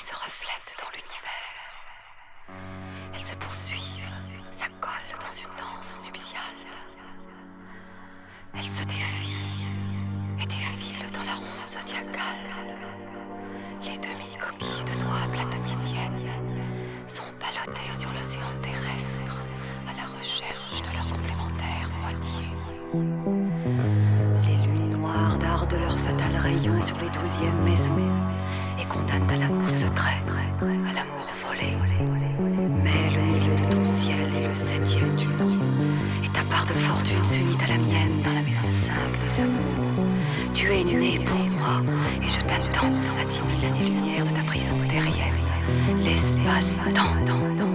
se reflètent dans l'univers. Elles se poursuivent, s'accolent dans une danse nuptiale. Elles se défient et défilent dans la ronde zodiacale. Les demi-coquilles de noix platoniciennes sont ballottées sur l'océan terrestre à la recherche de leur complémentaire moitié. Les lunes noires dardent leurs fatals rayons sur les douzièmes maisons à l'amour secret, à l'amour volé. Mais le milieu de ton ciel est le septième du nom, et ta part de fortune s'unit à la mienne dans la maison 5 des amours. Tu es né pour moi, et je t'attends à dix mille années-lumière de ta prison terrienne, l'espace-temps.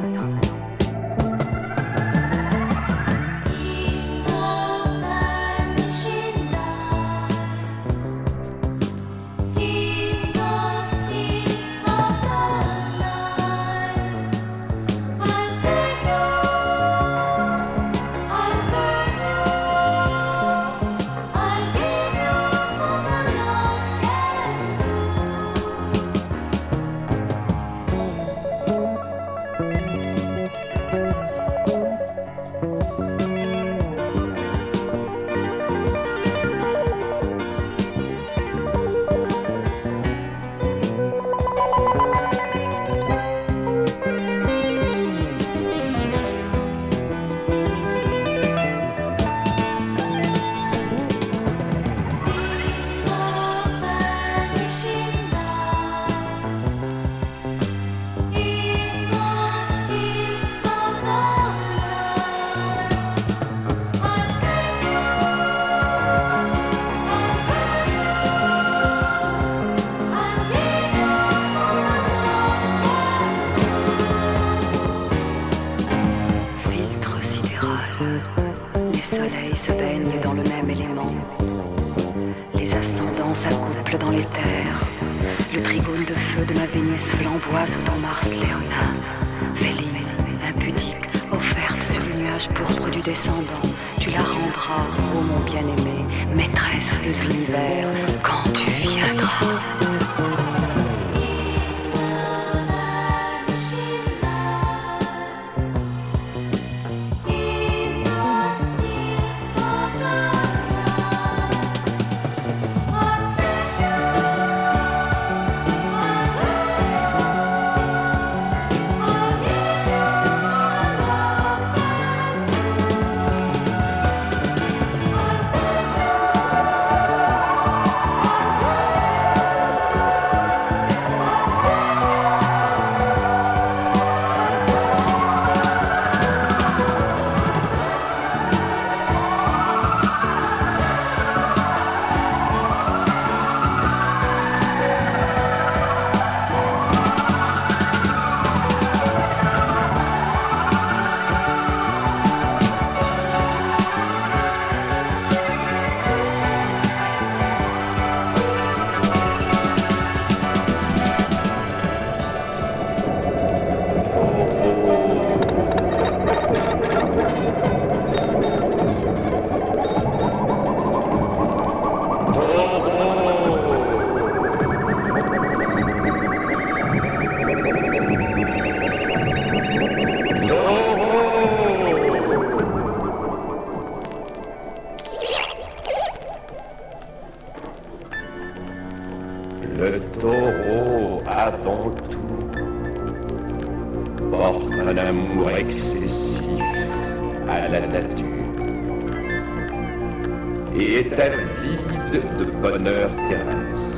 Et est avide de bonheur terrestre.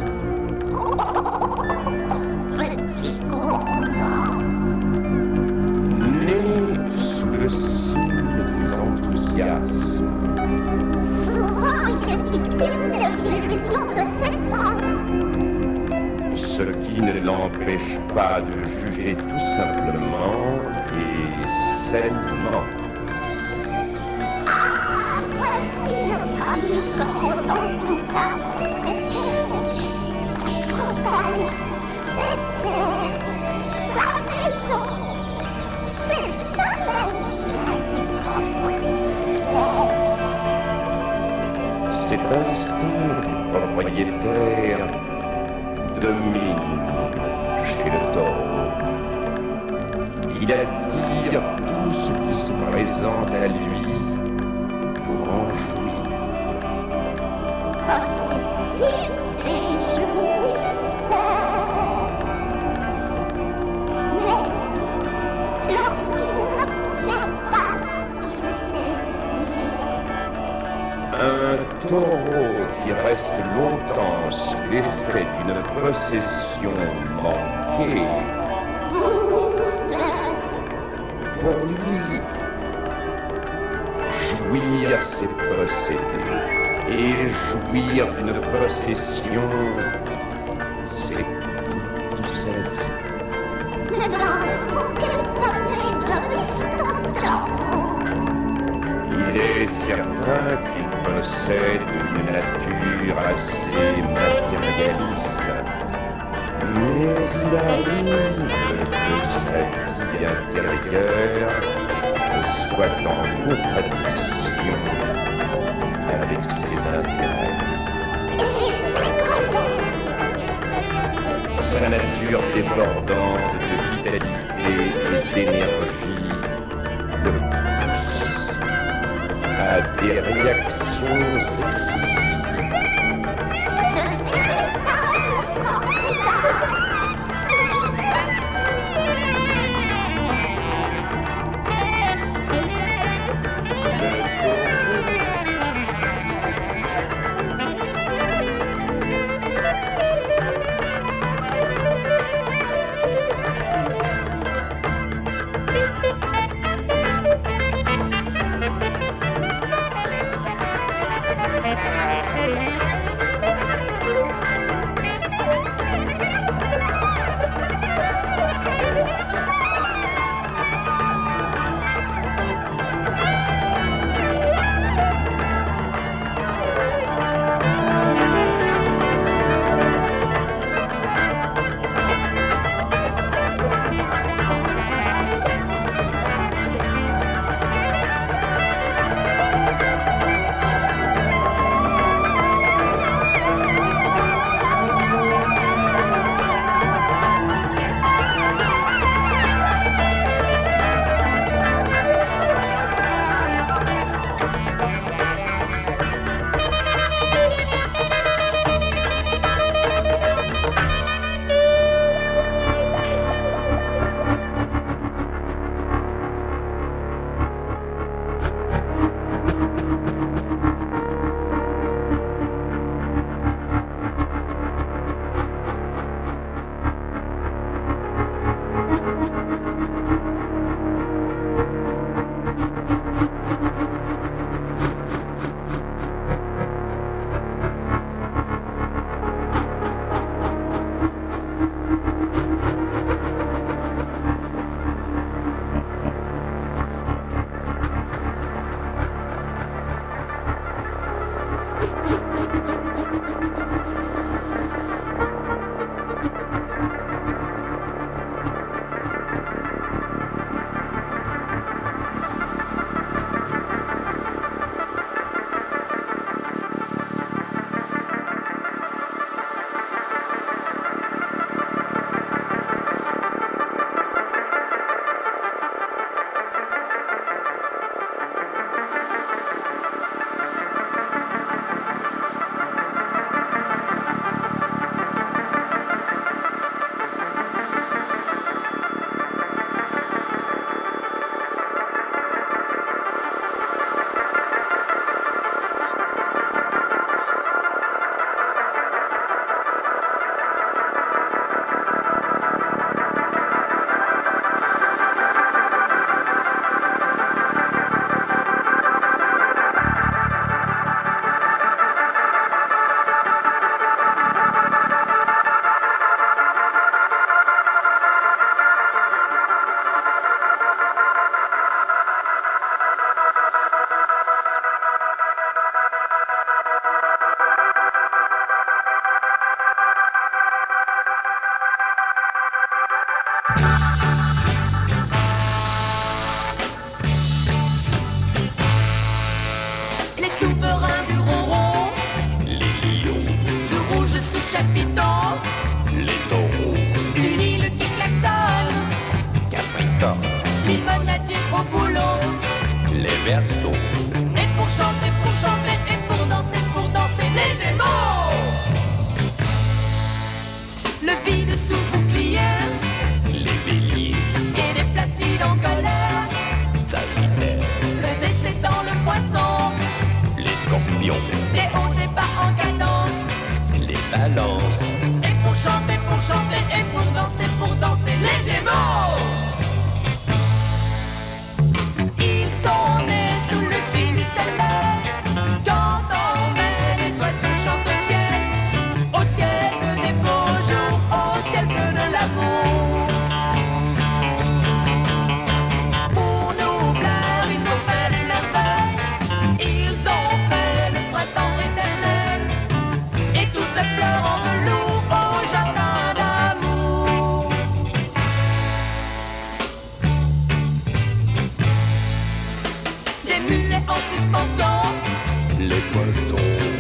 Cet instinct du propriétaire domine chez le. Il attire tout ce qui se présente à lui taureau qui reste longtemps sous l'effet d'une possession manquée, pour lui, jouir c'est posséder, et jouir d'une possession, c'est toute sa vie. Il est certain qu'il possède une nature assez matérialiste, mais il arrive que sa vie intérieure soit en contradiction avec ses intérêts. Sa nature débordante de vitalité et d'énergie le pousse à des réactions excessives.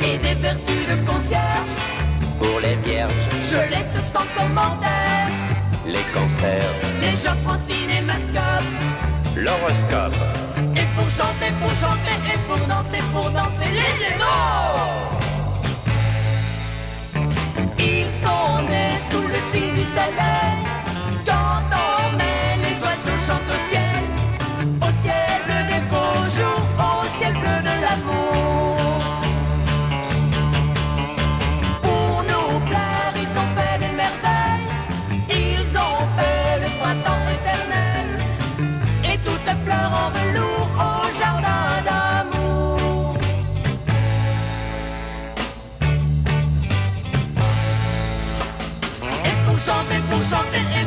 Et des vertus de concierge, Pour les vierges, je laisse sans commentaire. les cancers, Les gens Francine et Mascotte. l'horoscope. Et pour chanter, pour chanter, et pour danser, pour danser, les Gémeaux Ils sont nés sous le signe du soleil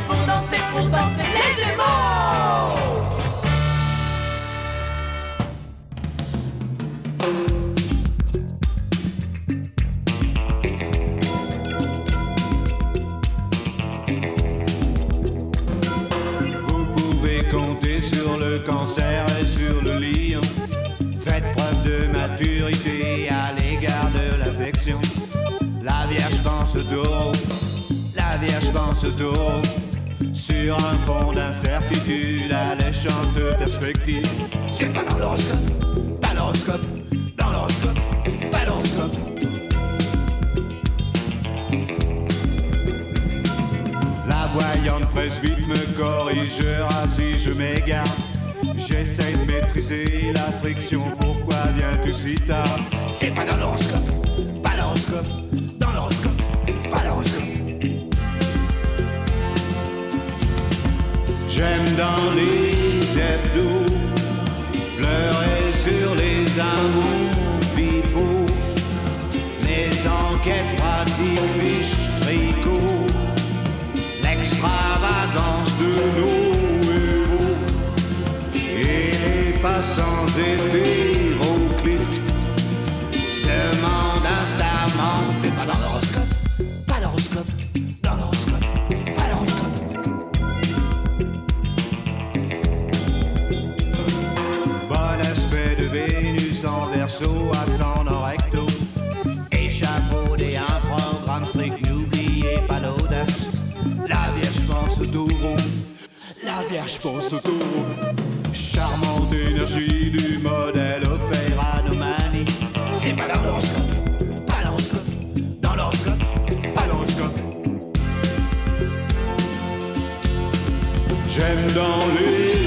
pour danser, pour danser, les Gémeaux. Vous pouvez compter sur le cancer et sur le lion. Faites preuve de maturité à l'égard de l'affection. La Vierge pense au taureau, la Vierge pense au taureau. Sur un fond d'incertitude, alléchante perspective. C'est pas dans l'horoscope, pas l'horoscope, dans l'horoscope, pas l'horoscope. La voyante presbyte me corrigera si je m'égare. J'essaie de maîtriser la friction, pourquoi viens-tu si tard? C'est pas dans l'horoscope, pas l'horoscope, dans l'horoscope, pas l'horoscope. J'aime dans les hebdos pleurer sur les amours pipeaux, les enquêtes pratiques, fiches, tricot l'extravagance de nos héros et les passants hétéroclites la Vierge pense au taureau. Charmante énergie du modèle offert à. C'est pas dans l'horoscope, pas l'horoscope, dans l'horoscope, pas l'horoscope. J'aime dans les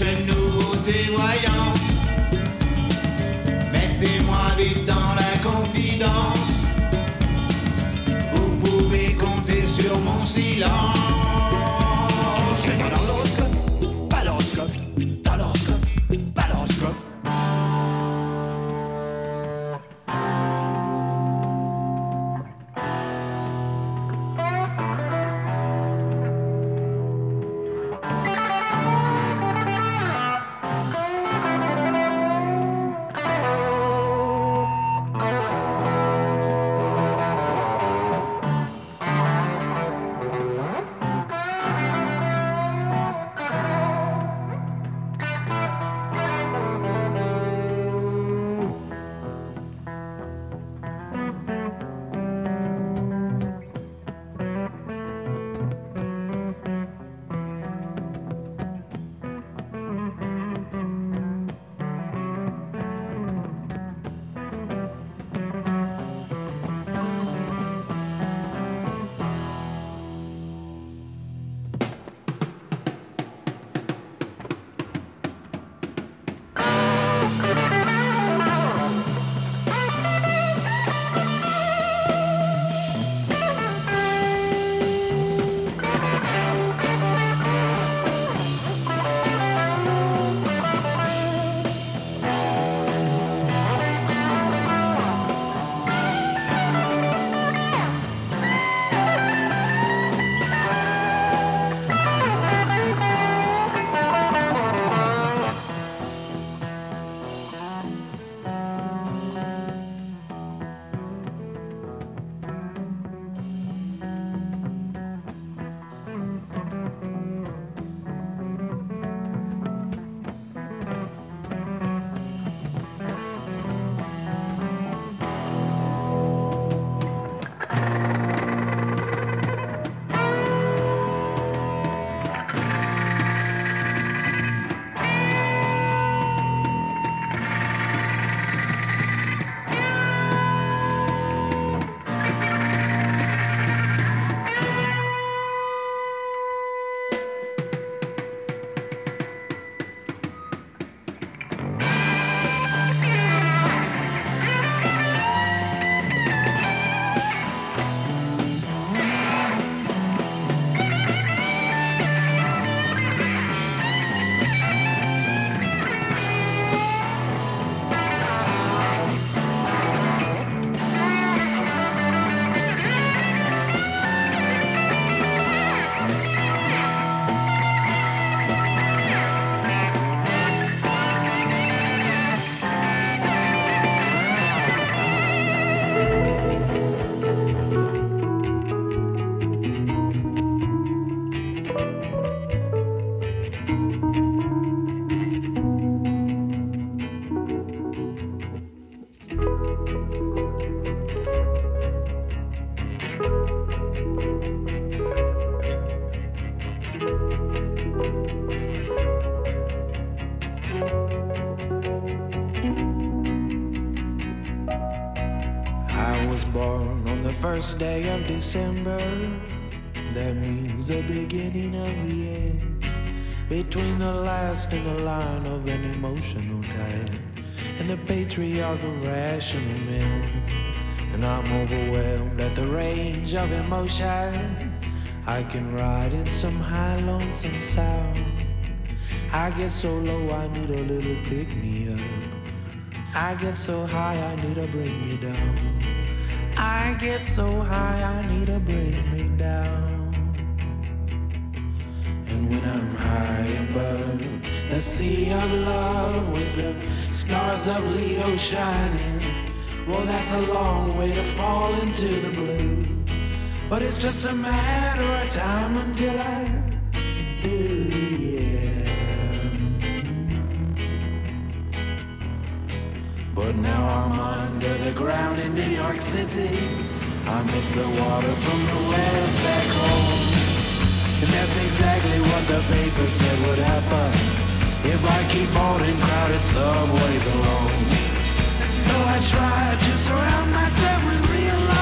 New. First day of December. That means the beginning of the end. Between the last and the line of an emotional tide and the patriarch of rational men. And I'm overwhelmed at the range of emotion. I can ride in some high lonesome sound. I get so low, I need a little pick me up. I get so high, I need to bring me down. I get so high, I need to bring me down. And when I'm high above the sea of love with the stars of Leo shining, well, that's a long way to fall into the blue. But it's just a matter of time until I But now I'm under the ground in New York City. I miss the water from the wells back home. And that's exactly what the paper said would happen if I keep boarding crowded subways alone. So I tried to surround myself with real love.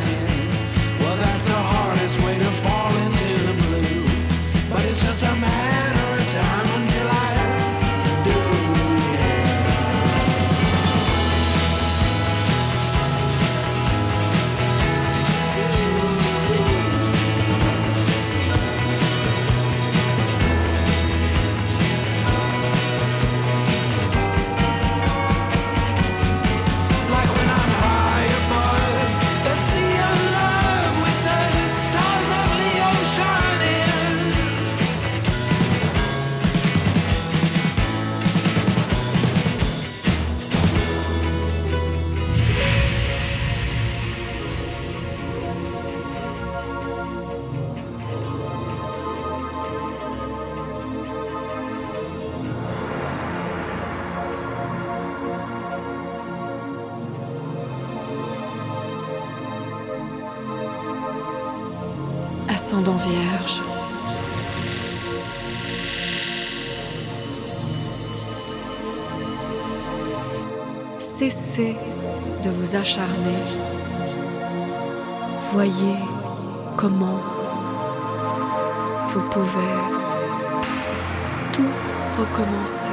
vous acharner. Voyez comment vous pouvez tout recommencer.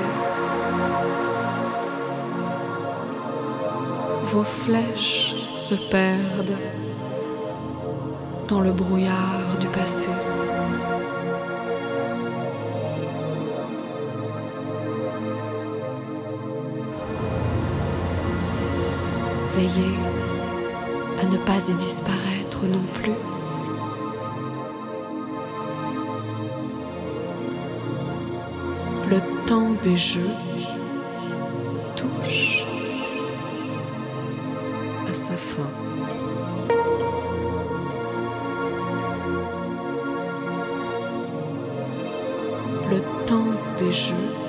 Vos flèches se perdent dans le brouillard du passé. À ne pas y disparaître non plus. Le temps des jeux touche à sa fin. Le temps des jeux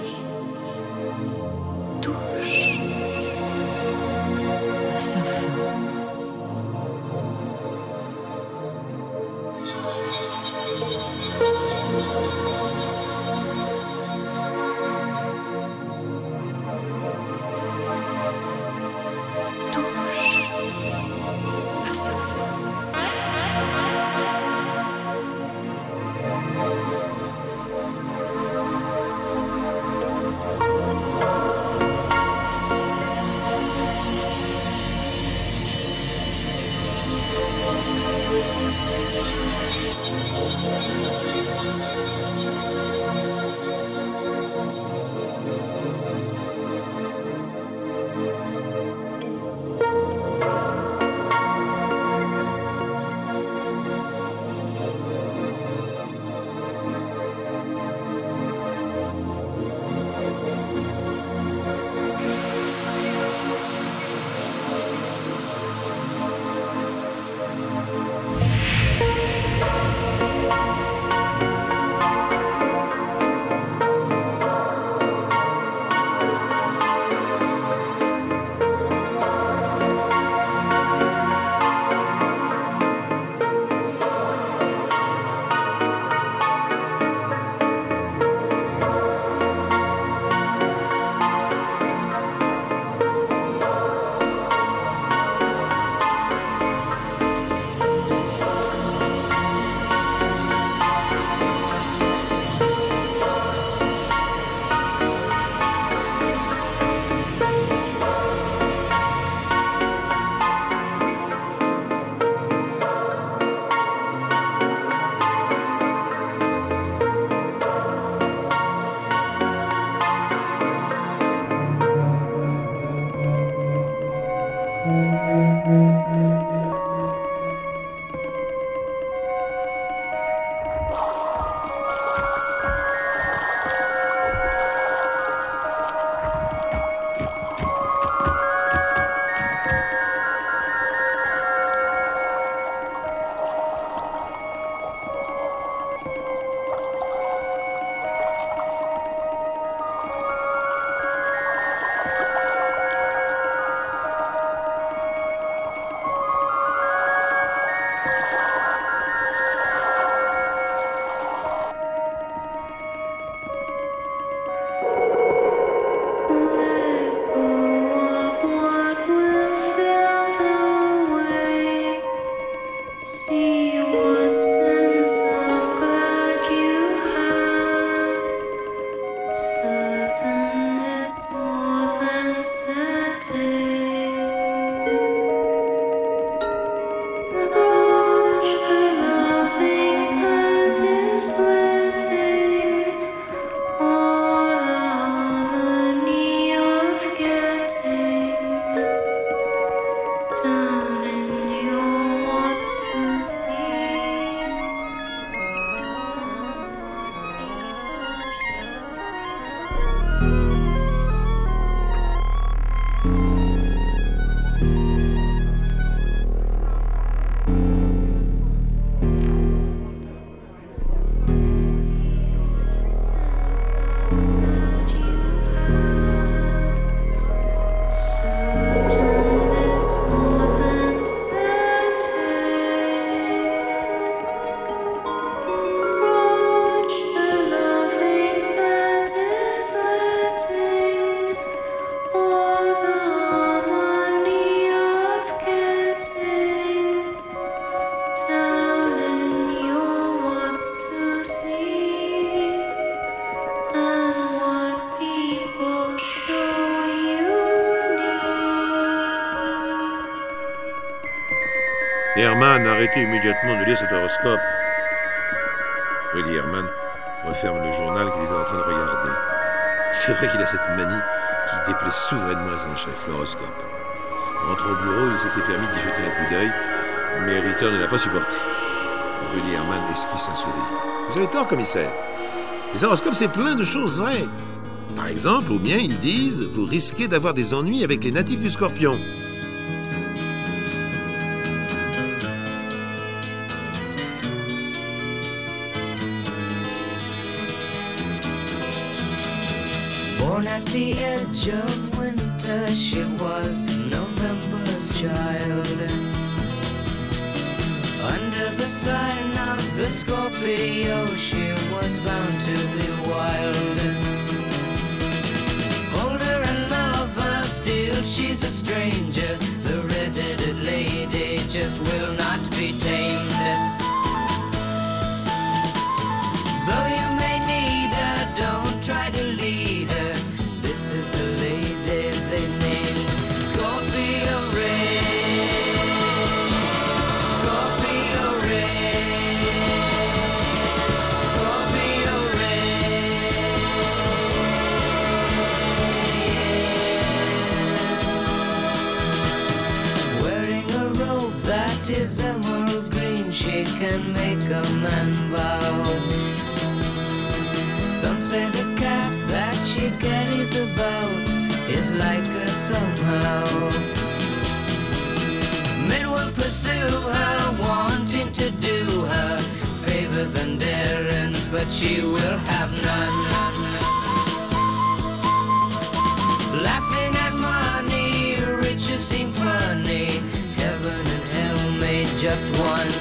Arrêtez immédiatement de lire cet horoscope. Rudy Herman referme le journal qu'il est en train de regarder. C'est vrai qu'il a cette manie qui déplaît souverainement à son chef, l'horoscope. Rentrant au bureau, il s'était permis d'y jeter un coup d'œil, mais Ritter ne l'a pas supporté. Rudy Herman esquisse un sourire. Vous avez tort, commissaire. Les horoscopes, c'est plein de choses vraies. Par exemple, ou bien ils disent, vous risquez d'avoir des ennuis avec les natifs du scorpion. Can make a man bow. Some say the cat that she carries about is like her somehow. Men will pursue her, wanting to do her favors and errands, but she will have none. Laughing at money, riches seem funny. Heaven and hell made just one.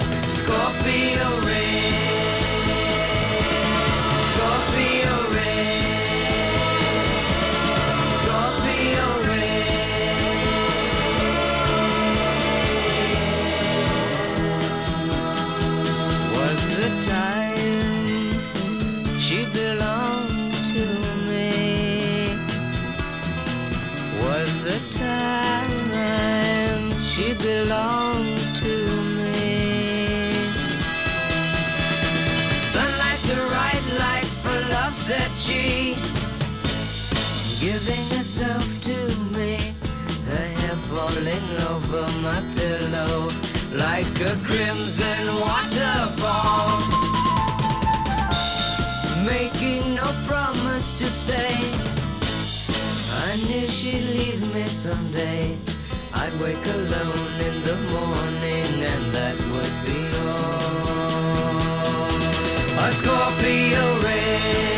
Scorpio ring. Like a crimson waterfall. Making no promise to stay. I knew she'd leave me someday. I'd wake alone in the morning, and that would be all. A Scorpio Ray.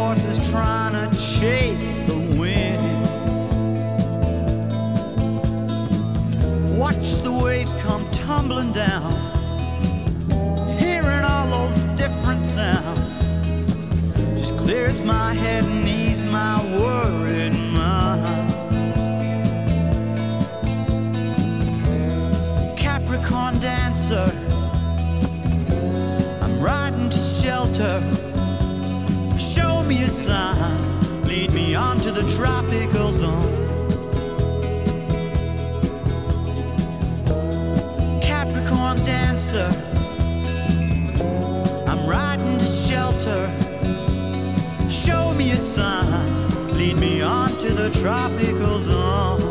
horses trying to chase the wind. Watch the waves come tumbling down, hearing all those different sounds. Just clears my head to the tropical zone. Capricorn dancer, I'm riding to shelter. Show me a sign, lead me on to the tropical zone.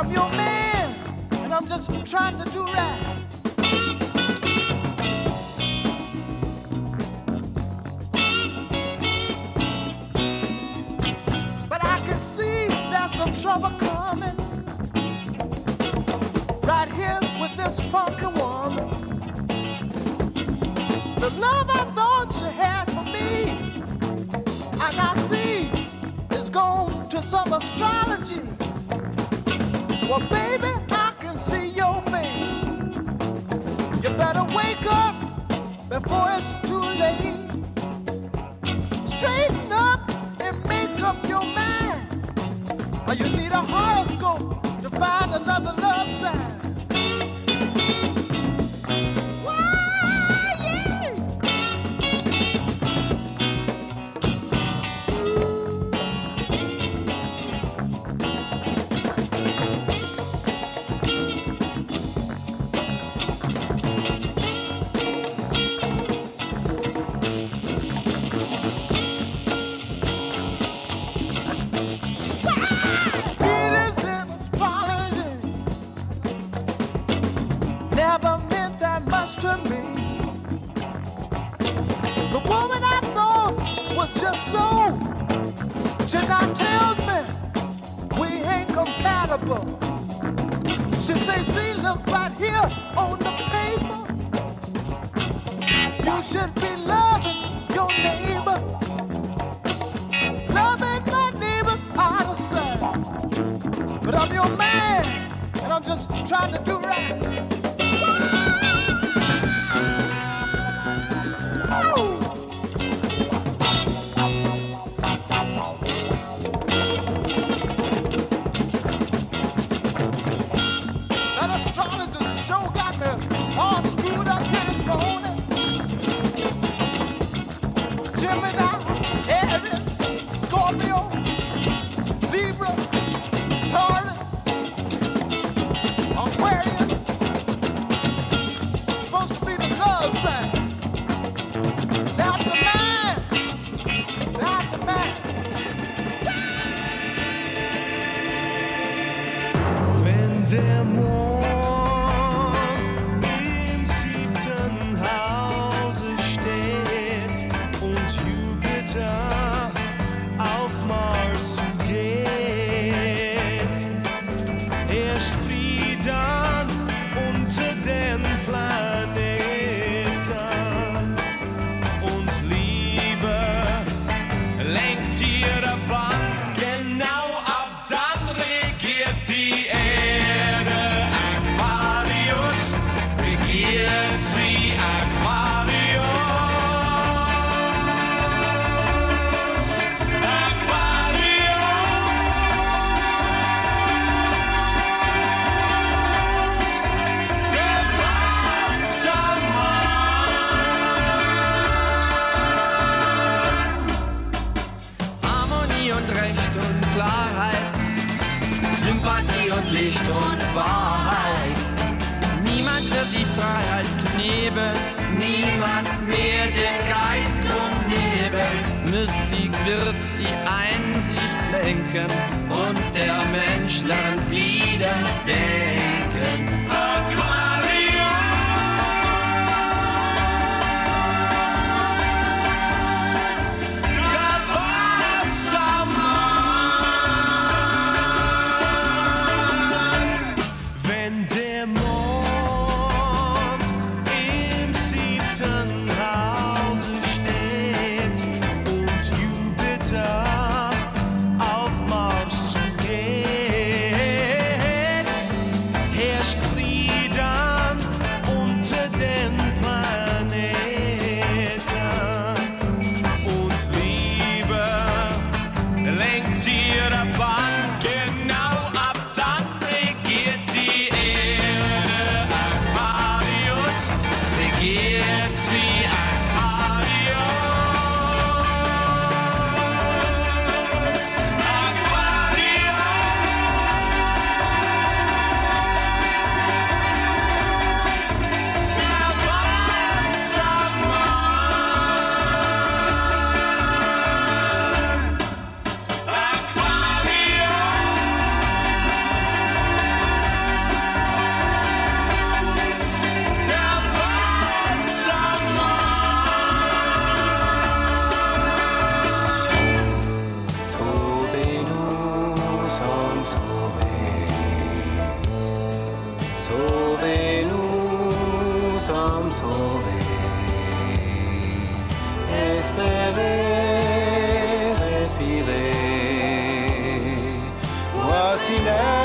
I'm your man, and I'm just trying to do right. But I can see there's some trouble coming right here with this funky woman. The love I thought you had for me, and I see is going to some astrology. Well, baby, I can see your face. You better wake up before it's too late. Straighten up and make up your mind. Or you need a horoscope to find another love sign. Mystik wird die Einsicht lenken und der Mensch lernt wieder denken. sine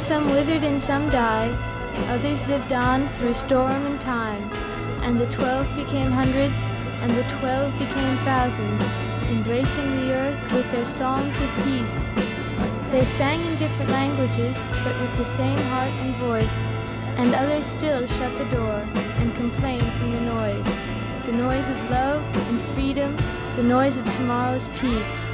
some withered and some died, others lived on through storm and time. And the twelve became hundreds, and the twelve became thousands, embracing the earth with their songs of peace. They sang in different languages, but with the same heart and voice, and others still shut the door and complained from the noise the noise of love and freedom, the noise of tomorrow's peace.